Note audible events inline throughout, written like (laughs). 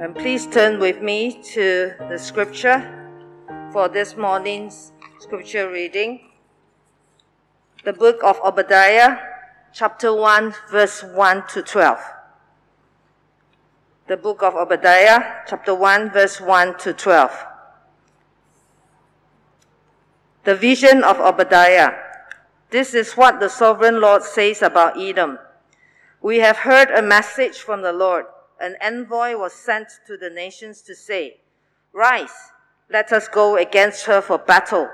And please turn with me to the scripture for this morning's scripture reading. The book of Obadiah, chapter 1, verse 1 to 12. The book of Obadiah, chapter 1, verse 1 to 12. The vision of Obadiah. This is what the sovereign Lord says about Edom. We have heard a message from the Lord an envoy was sent to the nations to say, Rise, let us go against her for battle.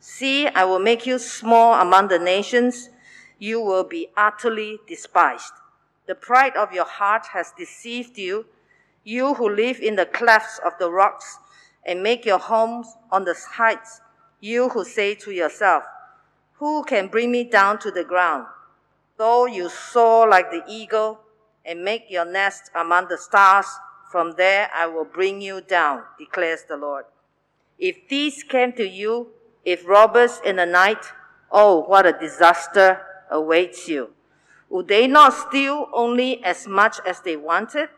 See, I will make you small among the nations. You will be utterly despised. The pride of your heart has deceived you, you who live in the clefts of the rocks and make your homes on the heights, you who say to yourself, Who can bring me down to the ground? Though you soar like the eagle, and make your nest among the stars. From there I will bring you down, declares the Lord. If thieves came to you, if robbers in the night, oh, what a disaster awaits you. Would they not steal only as much as they wanted?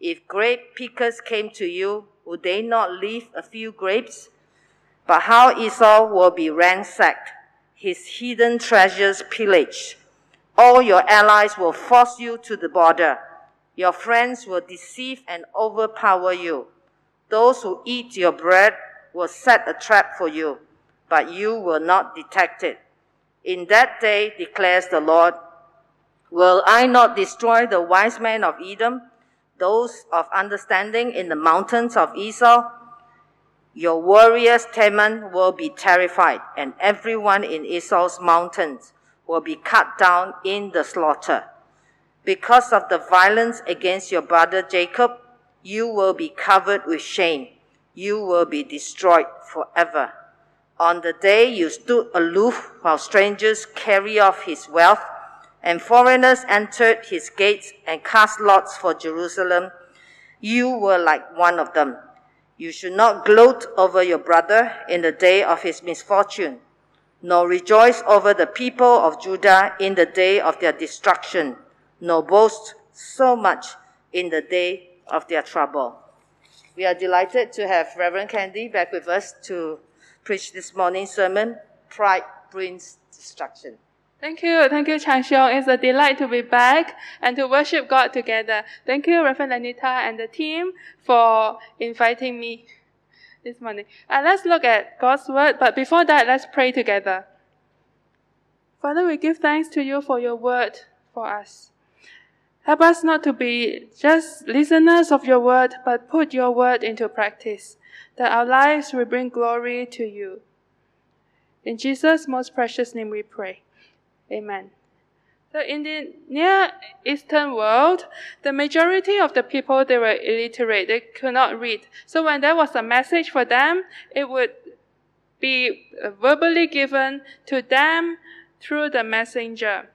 If grape pickers came to you, would they not leave a few grapes? But how Esau will be ransacked, his hidden treasures pillaged. All your allies will force you to the border. Your friends will deceive and overpower you. Those who eat your bread will set a trap for you, but you will not detect it. In that day, declares the Lord, will I not destroy the wise men of Edom, those of understanding in the mountains of Esau? Your warriors, Teman, will be terrified, and everyone in Esau's mountains will be cut down in the slaughter. Because of the violence against your brother Jacob, you will be covered with shame. You will be destroyed forever. On the day you stood aloof while strangers carry off his wealth, and foreigners entered his gates and cast lots for Jerusalem, you were like one of them. You should not gloat over your brother in the day of his misfortune nor rejoice over the people of Judah in the day of their destruction, nor boast so much in the day of their trouble. We are delighted to have Reverend Candy back with us to preach this morning's sermon, Pride Brings Destruction. Thank you. Thank you, Chang Xiong. It's a delight to be back and to worship God together. Thank you, Reverend Anita and the team for inviting me this morning. And let's look at God's word, but before that, let's pray together. Father, we give thanks to you for your word for us. Help us not to be just listeners of your word, but put your word into practice, that our lives will bring glory to you. In Jesus' most precious name we pray. Amen. So in the Near Eastern world, the majority of the people, they were illiterate. They could not read. So when there was a message for them, it would be verbally given to them through the messenger.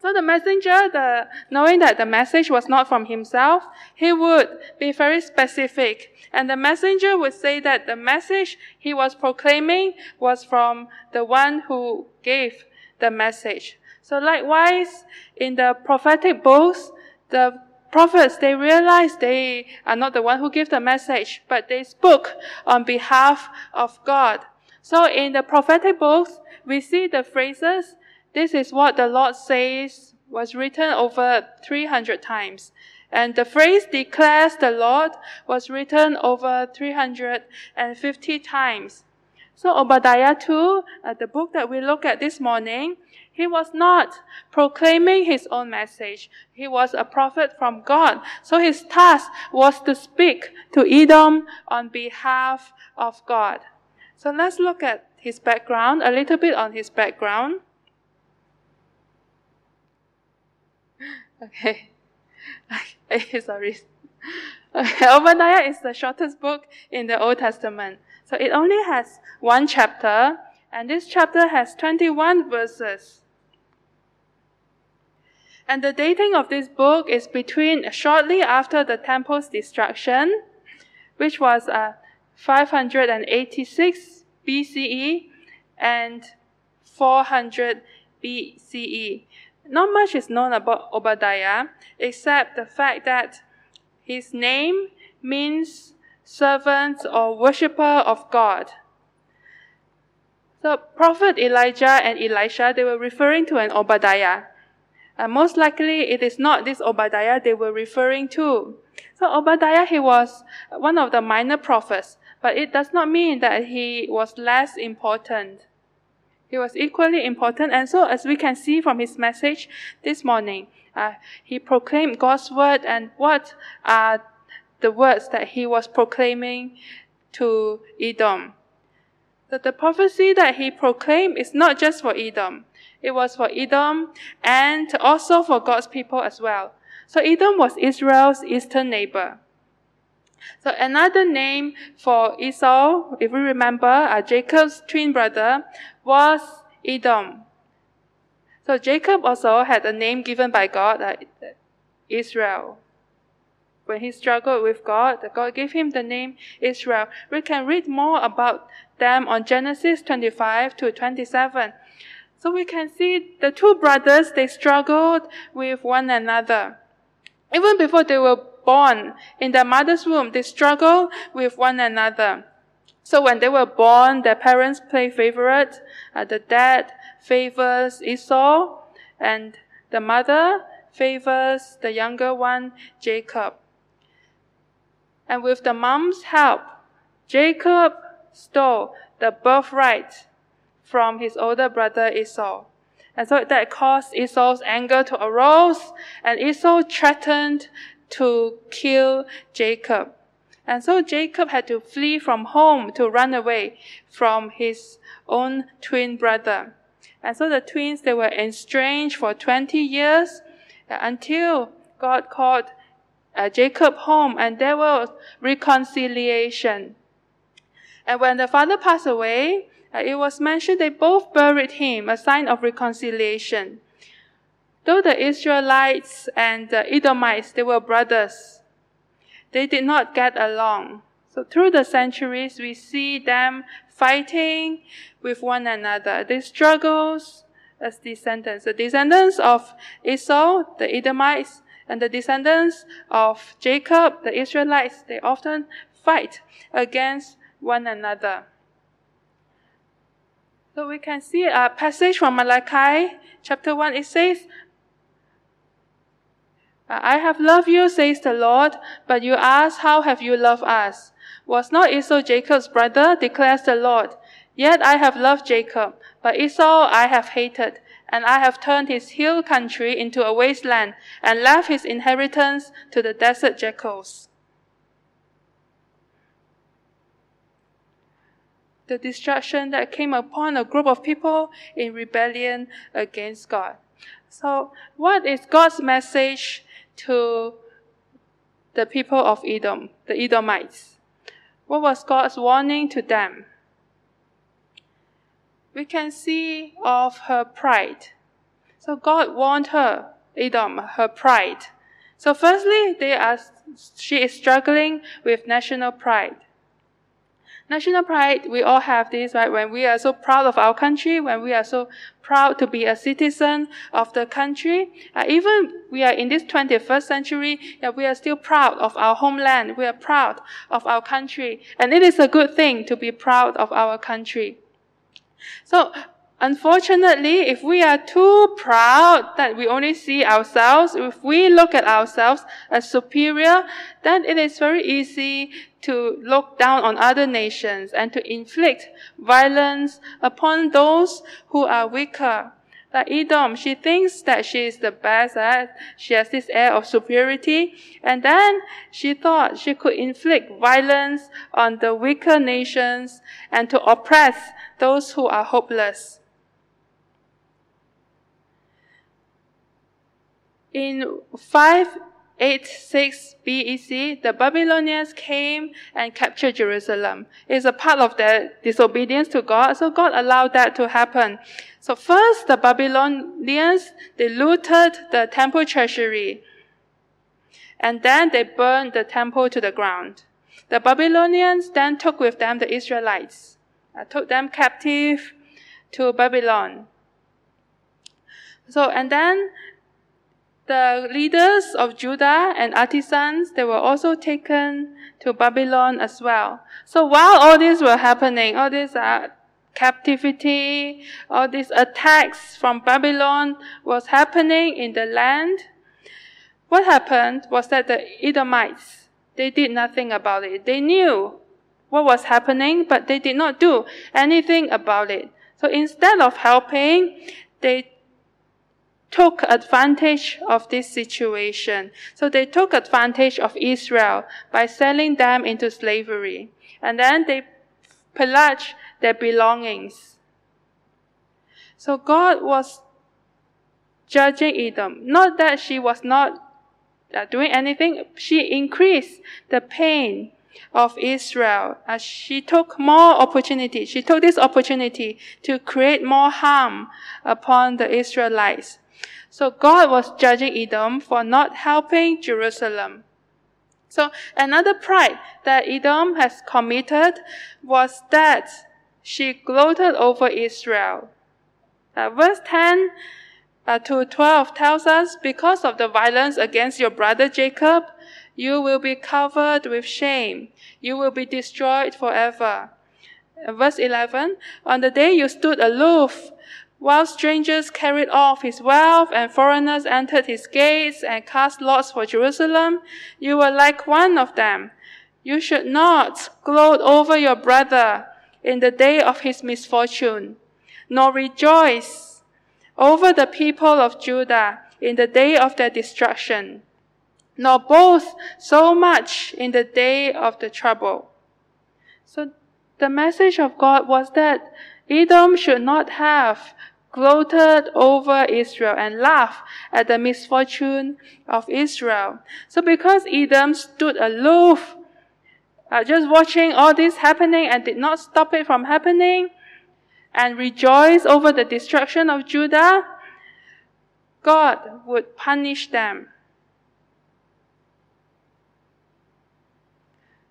So the messenger, the, knowing that the message was not from himself, he would be very specific. And the messenger would say that the message he was proclaiming was from the one who gave the message. So likewise, in the prophetic books, the prophets, they realized they are not the one who give the message, but they spoke on behalf of God. So in the prophetic books, we see the phrases, this is what the Lord says was written over 300 times. And the phrase declares the Lord was written over 350 times. So Obadiah 2, uh, the book that we look at this morning, he was not proclaiming his own message. He was a prophet from God. So his task was to speak to Edom on behalf of God. So let's look at his background, a little bit on his background. (laughs) (laughs) Okay. Sorry. Okay. Obadiah is the shortest book in the Old Testament. So it only has one chapter, and this chapter has 21 verses. And the dating of this book is between shortly after the temple's destruction, which was uh, 586 BCE and 400 BCE. Not much is known about Obadiah except the fact that his name means servant or worshipper of God. So prophet Elijah and Elisha, they were referring to an Obadiah. And most likely it is not this Obadiah they were referring to. So Obadiah, he was one of the minor prophets, but it does not mean that he was less important. He was equally important. And so as we can see from his message this morning, uh, he proclaimed God's word and what are the words that he was proclaiming to Edom. So the prophecy that he proclaimed is not just for Edom. It was for Edom and also for God's people as well. So Edom was Israel's eastern neighbor. So another name for Esau, if we remember, uh, Jacob's twin brother, was Edom. So Jacob also had a name given by God, uh, Israel. When he struggled with God, God gave him the name Israel. We can read more about them on Genesis 25 to 27. So we can see the two brothers, they struggled with one another. Even before they were born in their mother's womb, they struggled with one another. So when they were born, their parents play favorite. Uh, the dad favors Esau, and the mother favors the younger one, Jacob. And with the mom's help, Jacob stole the birthright from his older brother Esau. And so that caused Esau's anger to arouse, and Esau threatened to kill Jacob. And so Jacob had to flee from home to run away from his own twin brother. And so the twins, they were estranged for 20 years until God called uh, Jacob home and there was reconciliation. And when the father passed away, uh, Uh, it was mentioned they both buried him, a sign of reconciliation. Though the Israelites and the Edomites, they were brothers, they did not get along. So through the centuries, we see them fighting with one another. They struggles as descendants. The descendants of Esau, the Edomites, and the descendants of Jacob, the Israelites, they often fight against one another. So we can see a passage from Malachi chapter 1. It says, uh, I have loved you, says the Lord, but you ask, How have you loved us? Was not Esau Jacob's brother, declares the Lord. Yet I have loved Jacob, but Esau I have hated, and I have turned his hill country into a wasteland, and left his inheritance to the desert jackals. The destruction that came upon a group of people in rebellion against God. So, what is God's message to the people of Edom, the Edomites? What was God's warning to them? We can see of her pride. So God warned her, Edom, her pride. So firstly, they are, she is struggling with national pride. National pride, we all have this, right? When we are so proud of our country, when we are so proud to be a citizen of the country, uh, even we are in this 21st century, yeah, we are still proud of our homeland. We are proud of our country. And it is a good thing to be proud of our country. So Unfortunately, if we are too proud that we only see ourselves, if we look at ourselves as superior, then it is very easy to look down on other nations and to inflict violence upon those who are weaker. Like Edom, she thinks that she is the best, uh, she has this air of superiority, and then she thought she could inflict violence on the weaker nations and to oppress those who are hopeless. In 586 BEC, the Babylonians came and captured Jerusalem. It's a part of their disobedience to God, so God allowed that to happen. So first, the Babylonians, they looted the temple treasury. And then they burned the temple to the ground. The Babylonians then took with them the Israelites, uh, took them captive to Babylon. So, and then the leaders of Judah and artisans, they were also taken to Babylon as well. So while all this were happening, all this uh, captivity, all these attacks from Babylon was happening in the land, what happened was that the Edomites, they did nothing about it. They knew what was happening, but they did not do anything about it. So instead of helping, they took advantage of this situation. So they took advantage of Israel by selling them into slavery. And then they pillaged their belongings. So God was judging Edom. Not that she was not uh, doing anything, she increased the pain of Israel as she took more opportunity. She took this opportunity to create more harm upon the Israelites. So God was judging Edom for not helping Jerusalem. So another pride that Edom has committed was that she gloated over Israel. Uh, verse 10 uh, to 12 tells us, because of the violence against your brother Jacob, you will be covered with shame. You will be destroyed forever. Uh, verse 11, on the day you stood aloof while strangers carried off his wealth and foreigners entered his gates and cast lots for Jerusalem, you were like one of them. You should not gloat over your brother in the day of his misfortune, nor rejoice over the people of Judah in the day of their destruction, nor boast so much in the day of the trouble. So the message of God was that Edom should not have gloated over Israel and laughed at the misfortune of Israel. So because Edom stood aloof, uh, just watching all this happening and did not stop it from happening, and rejoiced over the destruction of Judah, God would punish them.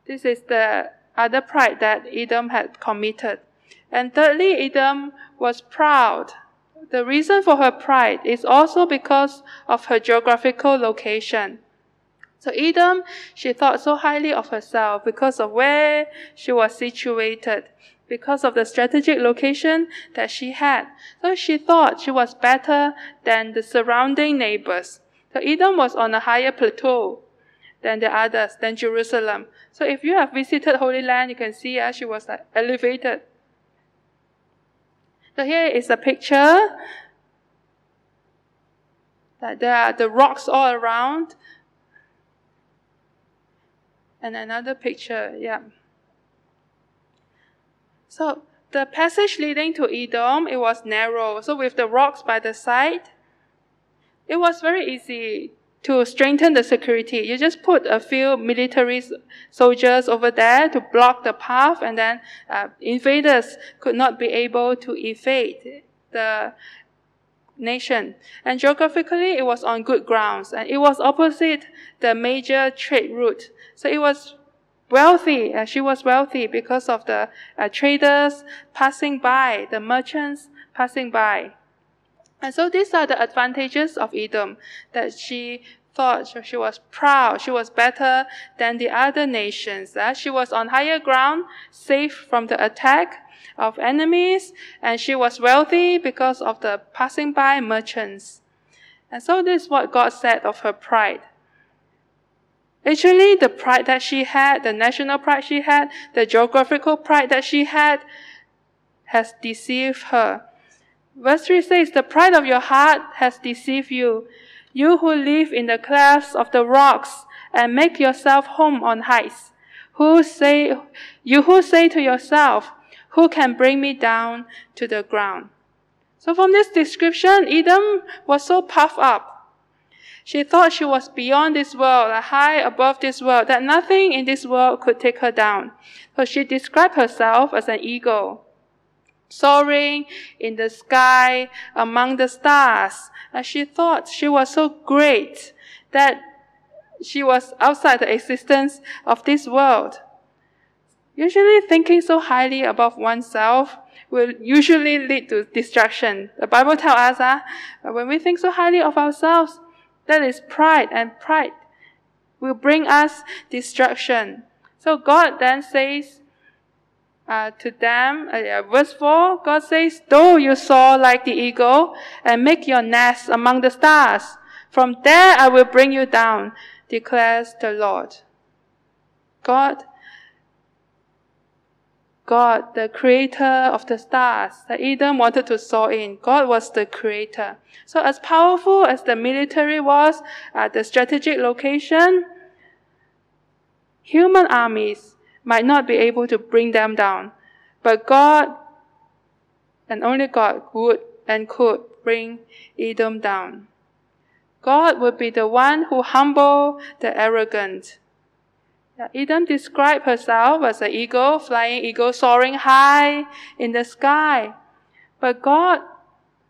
This is the other pride that Edom had committed. And thirdly, Edom was proud the reason for her pride is also because of her geographical location. So Edom, she thought so highly of herself because of where she was situated, because of the strategic location that she had. So she thought she was better than the surrounding neighbors. So Edom was on a higher plateau than the others, than Jerusalem. So if you have visited Holy Land, you can see uh, she was uh, elevated so here is a picture that there are the rocks all around. And another picture, yeah. So the passage leading to Edom, it was narrow. So with the rocks by the side, it was very easy to strengthen the security. You just put a few military soldiers over there to block the path, and then uh, invaders could not be able to evade the nation. And geographically, it was on good grounds, and it was opposite the major trade route. So it was wealthy. Uh, she was wealthy because of the uh, traders passing by, the merchants passing by. And so these are the advantages of Edom, that she thought she was proud, she was better than the other nations. Uh, she was on higher ground, safe from the attack of enemies, and she was wealthy because of the passing by merchants. And so this is what God said of her pride. Actually, the pride that she had, the national pride she had, the geographical pride that she had, has deceived her. Verse 3 says, The pride of your heart has deceived you. You who live in the clefts of the rocks and make yourself home on heights. Who say, you who say to yourself, Who can bring me down to the ground? So from this description, Edom was so puffed up. She thought she was beyond this world, high above this world, that nothing in this world could take her down. So she described herself as an eagle soaring in the sky among the stars. And she thought she was so great that she was outside the existence of this world. Usually thinking so highly about oneself will usually lead to destruction. The Bible tells us uh, when we think so highly of ourselves, That is pride, and pride will bring us destruction. So God then says uh, to them, uh, verse 4, God says, Though you soar like the eagle and make your nest among the stars, from there I will bring you down, declares the Lord. God God, the creator of the stars that Edom wanted to soar in. God was the creator. So as powerful as the military was at the strategic location, human armies might not be able to bring them down. But God and only God would and could bring Edom down. God would be the one who humble the arrogant Edom described herself as an eagle, flying eagle, soaring high in the sky. But God,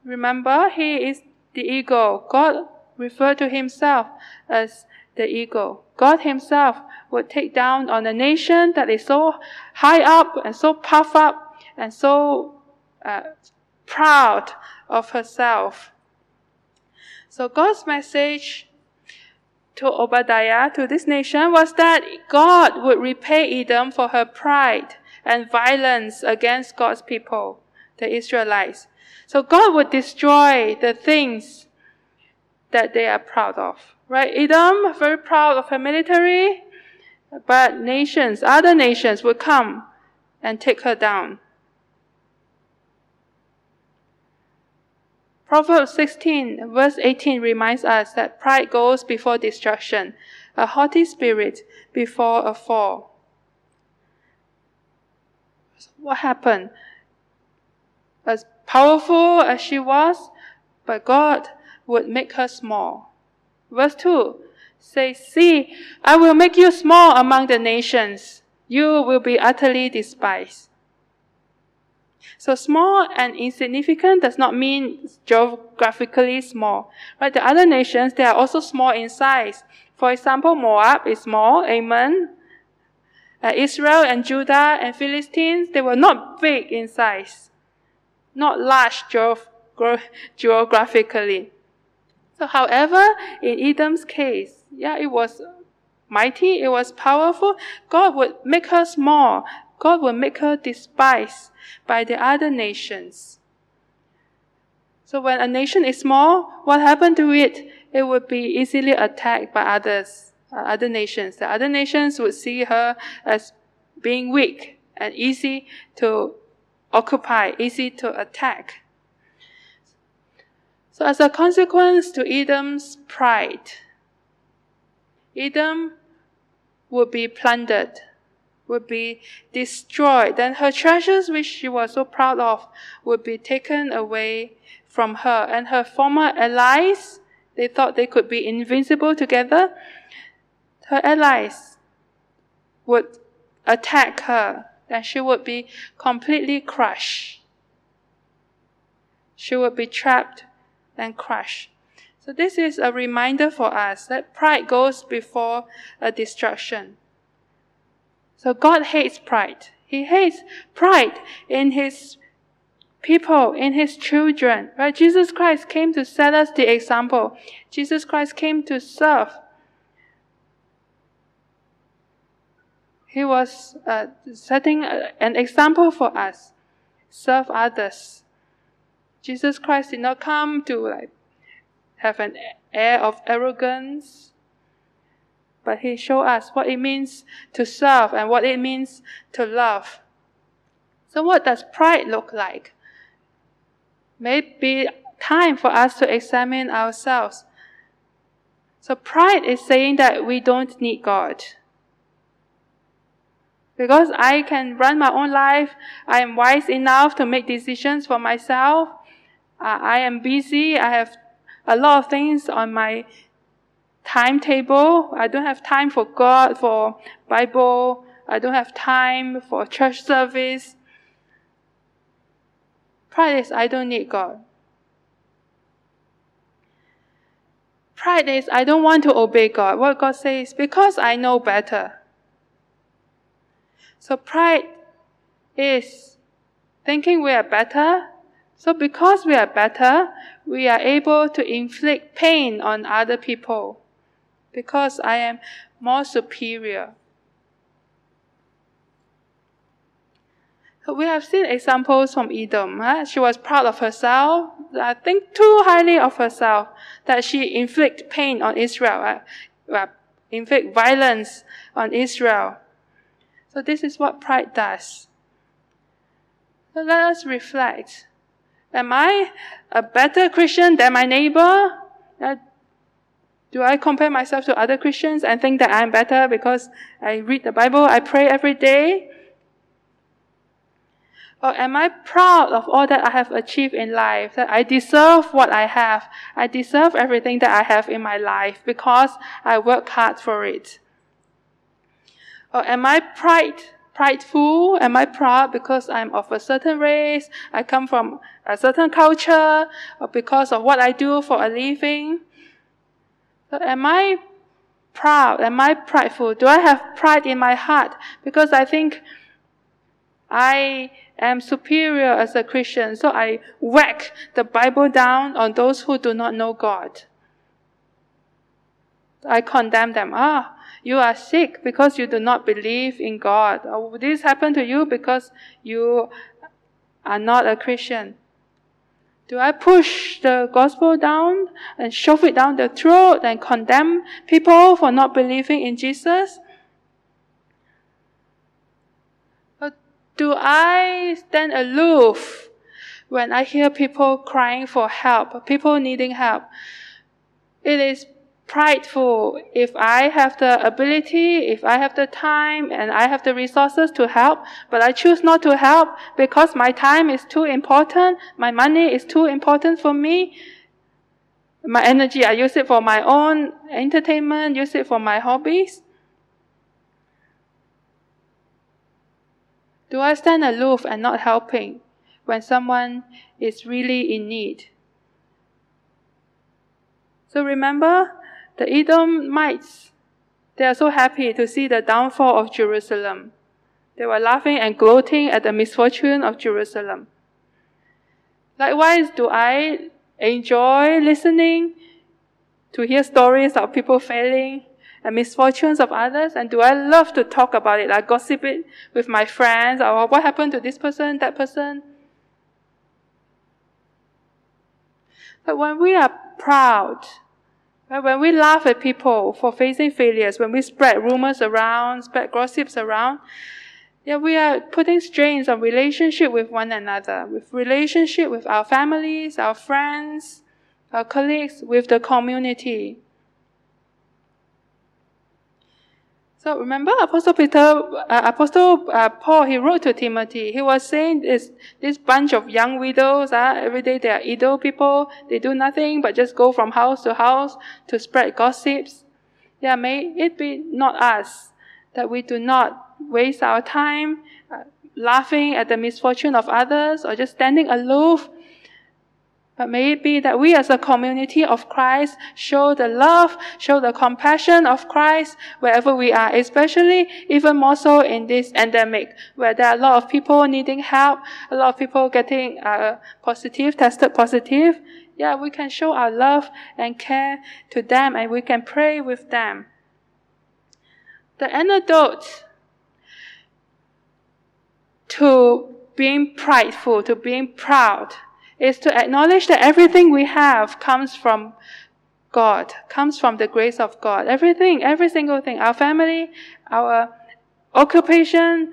remember, He is the eagle. God referred to Himself as the eagle. God Himself would take down on a nation that is so high up and so puffed up and so uh, proud of herself. So God's message to Obadiah, to this nation, was that God would repay Edom for her pride and violence against God's people, the Israelites. So God would destroy the things that they are proud of. Right? Edom, very proud of her military, but nations, other nations would come and take her down. Proverbs 16, verse 18 reminds us that pride goes before destruction, a haughty spirit before a fall. What happened? As powerful as she was, but God would make her small. Verse 2 says, See, I will make you small among the nations. You will be utterly despised. So small and insignificant does not mean geographically small. Right? The other nations, they are also small in size. For example, Moab is small, Ammon, uh, Israel and Judah and Philistines, they were not big in size, not large geographically. So, however, in Edom's case, yeah, it was mighty, it was powerful. God would make her small God would make her despised by the other nations. So when a nation is small, what happened to it? It would be easily attacked by others, uh, other nations. The other nations would see her as being weak and easy to occupy, easy to attack. So as a consequence to Edom's pride, Edom would be plundered would be destroyed. Then her treasures, which she was so proud of, would be taken away from her. And her former allies, they thought they could be invincible together. Her allies would attack her, and she would be completely crushed. She would be trapped and crushed. So this is a reminder for us that pride goes before a destruction. So God hates pride. He hates pride in his people, in his children. Right? Jesus Christ came to set us the example. Jesus Christ came to serve. He was uh, setting an example for us. Serve others. Jesus Christ did not come to like have an air of arrogance but he showed us what it means to serve and what it means to love. So what does pride look like? Maybe time for us to examine ourselves. So pride is saying that we don't need God. Because I can run my own life, I am wise enough to make decisions for myself. Uh, I am busy, I have a lot of things on my timetable. I don't have time for God, for Bible. I don't have time for church service. Pride is I don't need God. Pride is I don't want to obey God. What God says, because I know better. So pride is thinking we are better So because we are better, we are able to inflict pain on other people. Because I am more superior. We have seen examples from Edom. Huh? She was proud of herself, I think too highly of herself, that she inflict pain on Israel, uh, inflict violence on Israel. So this is what pride does. So let us reflect. Am I a better Christian than my neighbor? Uh, do I compare myself to other Christians and think that I'm better because I read the Bible, I pray every day? Or am I proud of all that I have achieved in life? That I deserve what I have. I deserve everything that I have in my life because I work hard for it. Or am I pride, prideful? Am I proud because I'm of a certain race? I come from a certain culture because of what I do for a living? So am I proud? Am I prideful? Do I have pride in my heart? Because I think I am superior as a Christian, so I whack the Bible down on those who do not know God. I condemn them. Ah, you are sick because you do not believe in God. Or this happened to you because you are not a Christian. Do I push the gospel down and shove it down the throat and condemn people for not believing in Jesus? Or Do I stand aloof when I hear people crying for help, people needing help? It is prideful if I have the ability, if I have the time, and I have the resources to help, but I choose not to help because my time is too important, my money is too important for me. My energy, I use it for my own entertainment, use it for my hobbies. Do I stand aloof and not helping when someone is really in need? So remember, the Edomites, they are so happy to see the downfall of Jerusalem. They were laughing and gloating at the misfortune of Jerusalem. Likewise, do I enjoy listening to hear stories of people failing and misfortunes of others? And do I love to talk about it? I gossip it with my friends or what happened to this person, that person? But when we are proud, when we laugh at people for facing failures, when we spread rumors around, spread gossips around, yeah, we are putting strains on relationship with one another, with relationship with our families, our friends, our colleagues, with the community. So remember Apostle Peter, uh, Apostle uh, Paul, he wrote to Timothy. He was saying this, this bunch of young widows, uh, every day they are idle people. They do nothing but just go from house to house to spread gossips. Yeah, may it be not us that we do not waste our time uh, laughing at the misfortune of others or just standing aloof but may it be that we as a community of Christ show the love, show the compassion of Christ wherever we are, especially even more so in this endemic where there are a lot of people needing help, a lot of people getting uh, positive, tested positive. Yeah, we can show our love and care to them and we can pray with them. The antidote to being prideful, to being proud, is to acknowledge that everything we have comes from God, comes from the grace of God. Everything, every single thing, our family, our occupation,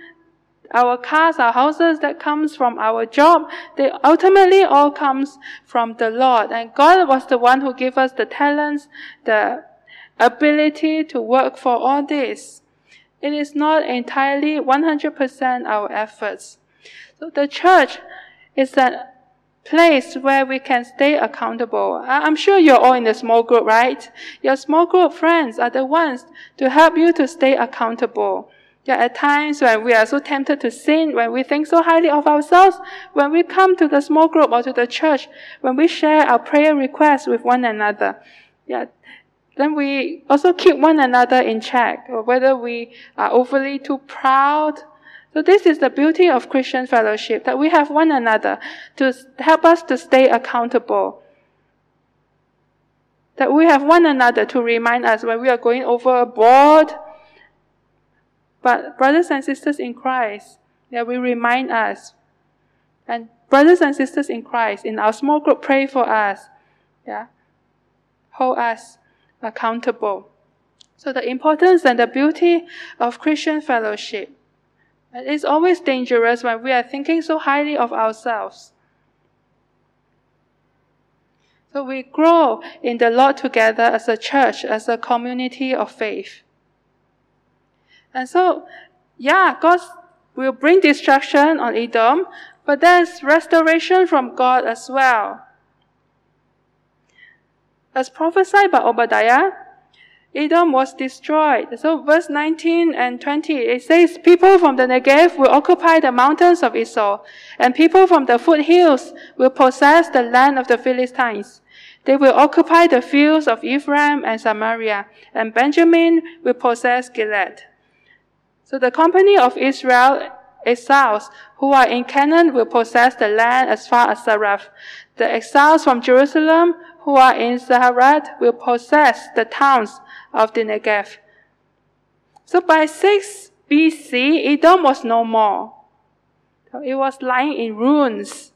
our cars, our houses, that comes from our job, they ultimately all comes from the Lord. And God was the one who gave us the talents, the ability to work for all this. It is not entirely 100% our efforts. So the church is an place where we can stay accountable. I'm sure you're all in a small group, right? Your small group friends are the ones to help you to stay accountable. Yeah, at times when we are so tempted to sin, when we think so highly of ourselves, when we come to the small group or to the church, when we share our prayer requests with one another, yeah, then we also keep one another in check, or whether we are overly too proud So this is the beauty of Christian fellowship, that we have one another to help us to stay accountable. That we have one another to remind us when we are going overboard. But brothers and sisters in Christ, that we remind us. And brothers and sisters in Christ, in our small group, pray for us. Yeah. Hold us accountable. So the importance and the beauty of Christian fellowship. It is always dangerous when we are thinking so highly of ourselves. So we grow in the Lord together as a church, as a community of faith. And so, yeah, God will bring destruction on Edom, but there's restoration from God as well. As prophesied by Obadiah, Edom was destroyed. So verse 19 and 20, it says, people from the Negev will occupy the mountains of Esau, and people from the foothills will possess the land of the Philistines. They will occupy the fields of Ephraim and Samaria, and Benjamin will possess Gilead. So the company of Israel exiles who are in Canaan will possess the land as far as Zareph. The exiles from Jerusalem who are in Zaharat will possess the towns of the Negev. So by 6 BC, Edom was no more. So it was lying in ruins.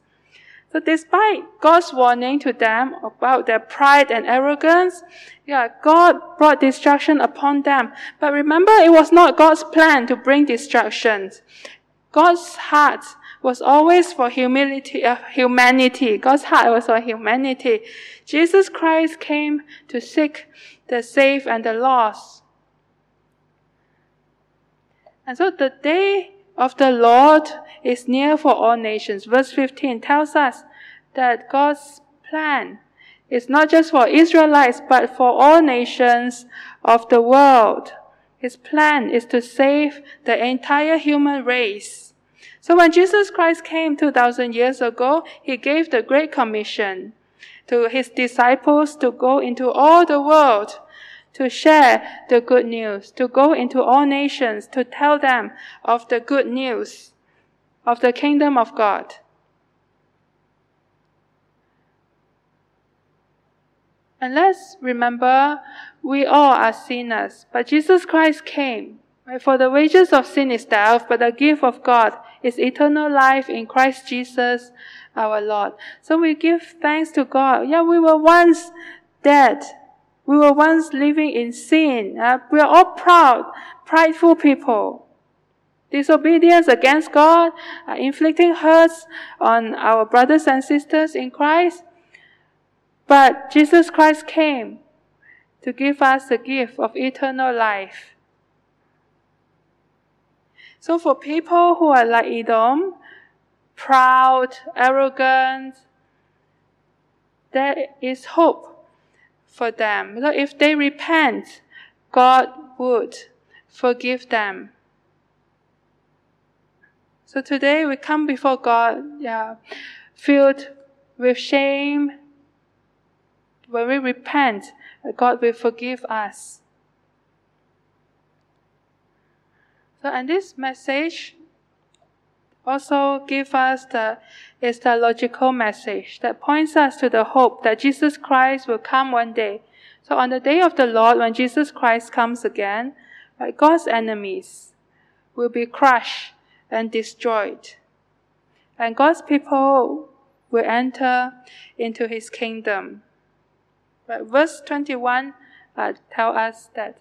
So despite God's warning to them about their pride and arrogance, yeah, God brought destruction upon them. But remember, it was not God's plan to bring destruction. God's heart was always for humility, uh, humanity. God's heart was for humanity. Jesus Christ came to seek the safe and the lost. And so the day of the Lord is near for all nations. Verse 15 tells us that God's plan is not just for Israelites, but for all nations of the world. His plan is to save the entire human race. So when Jesus Christ came 2000 years ago, he gave the Great Commission to his disciples to go into all the world to share the good news, to go into all nations, to tell them of the good news of the kingdom of God. And let's remember, we all are sinners, but Jesus Christ came. For the wages of sin is death, but the gift of God is eternal life in Christ Jesus our Lord. So we give thanks to God. Yeah, we were once dead. We were once living in sin. Uh, we are all proud, prideful people. Disobedience against God, uh, inflicting hurts on our brothers and sisters in Christ. But Jesus Christ came to give us the gift of eternal life. So for people who are like Edom, proud, arrogant, there is hope for them. So if they repent, God would forgive them. So today we come before God, yeah, filled with shame. When we repent, God will forgive us. So, and this message also give us the eschatological message that points us to the hope that Jesus Christ will come one day. So on the day of the Lord, when Jesus Christ comes again, right, God's enemies will be crushed and destroyed. And God's people will enter into his kingdom. Right, verse 21 uh, tell us that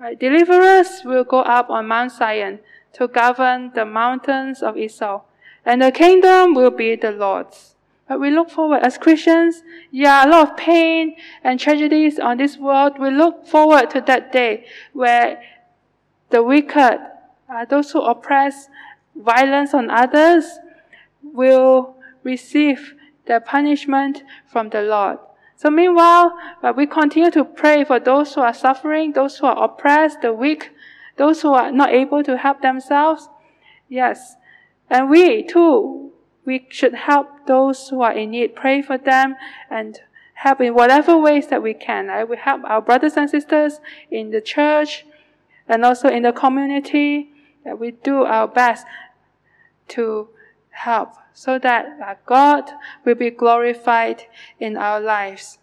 right, deliverers will go up on Mount Zion to govern the mountains of Esau, and the kingdom will be the Lord's. But we look forward as Christians, yeah, a lot of pain and tragedies on this world. We look forward to that day where the wicked, uh, those who oppress violence on others, will receive their punishment from the Lord. So meanwhile, uh, we continue to pray for those who are suffering, those who are oppressed, the weak, those who are not able to help themselves, yes. And we too, we should help those who are in need, pray for them and help in whatever ways that we can. Right? We help our brothers and sisters in the church and also in the community that we do our best to help so that uh, God will be glorified in our lives.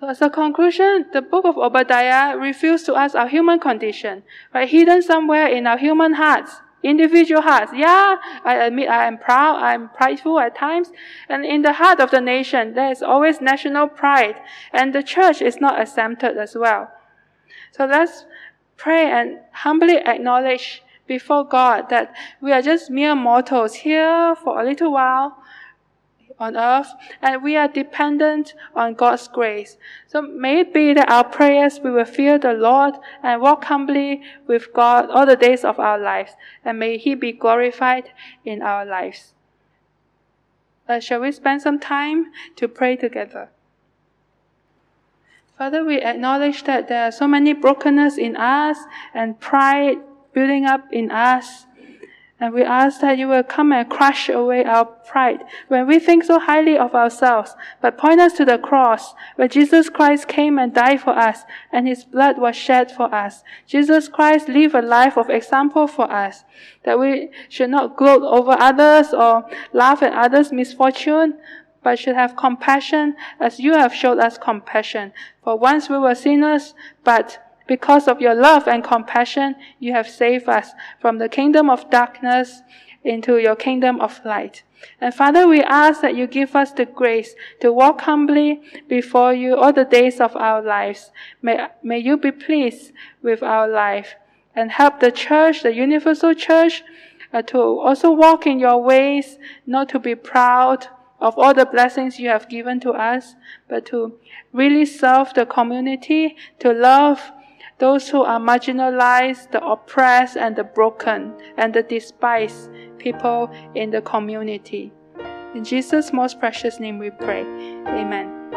As a conclusion, the book of Obadiah reveals to us our human condition, right? Hidden somewhere in our human hearts, individual hearts. Yeah, I admit I am proud, I am prideful at times. And in the heart of the nation, there is always national pride, and the church is not exempted as well. So let's pray and humbly acknowledge before God that we are just mere mortals here for a little while on earth and we are dependent on God's grace. So may it be that our prayers we will fear the Lord and walk humbly with God all the days of our lives and may He be glorified in our lives. Uh, shall we spend some time to pray together? Father, we acknowledge that there are so many brokenness in us and pride building up in us. And we ask that you will come and crush away our pride when we think so highly of ourselves, but point us to the cross where Jesus Christ came and died for us and his blood was shed for us. Jesus Christ lived a life of example for us that we should not gloat over others or laugh at others' misfortune, but should have compassion as you have showed us compassion. For once we were sinners, but because of your love and compassion, you have saved us from the kingdom of darkness into your kingdom of light. And Father, we ask that you give us the grace to walk humbly before you all the days of our lives. May, may you be pleased with our life and help the church, the universal church, uh, to also walk in your ways, not to be proud of all the blessings you have given to us, but to really serve the community, to love those who are marginalized, the oppressed, and the broken, and the despised people in the community. In Jesus' most precious name we pray. Amen.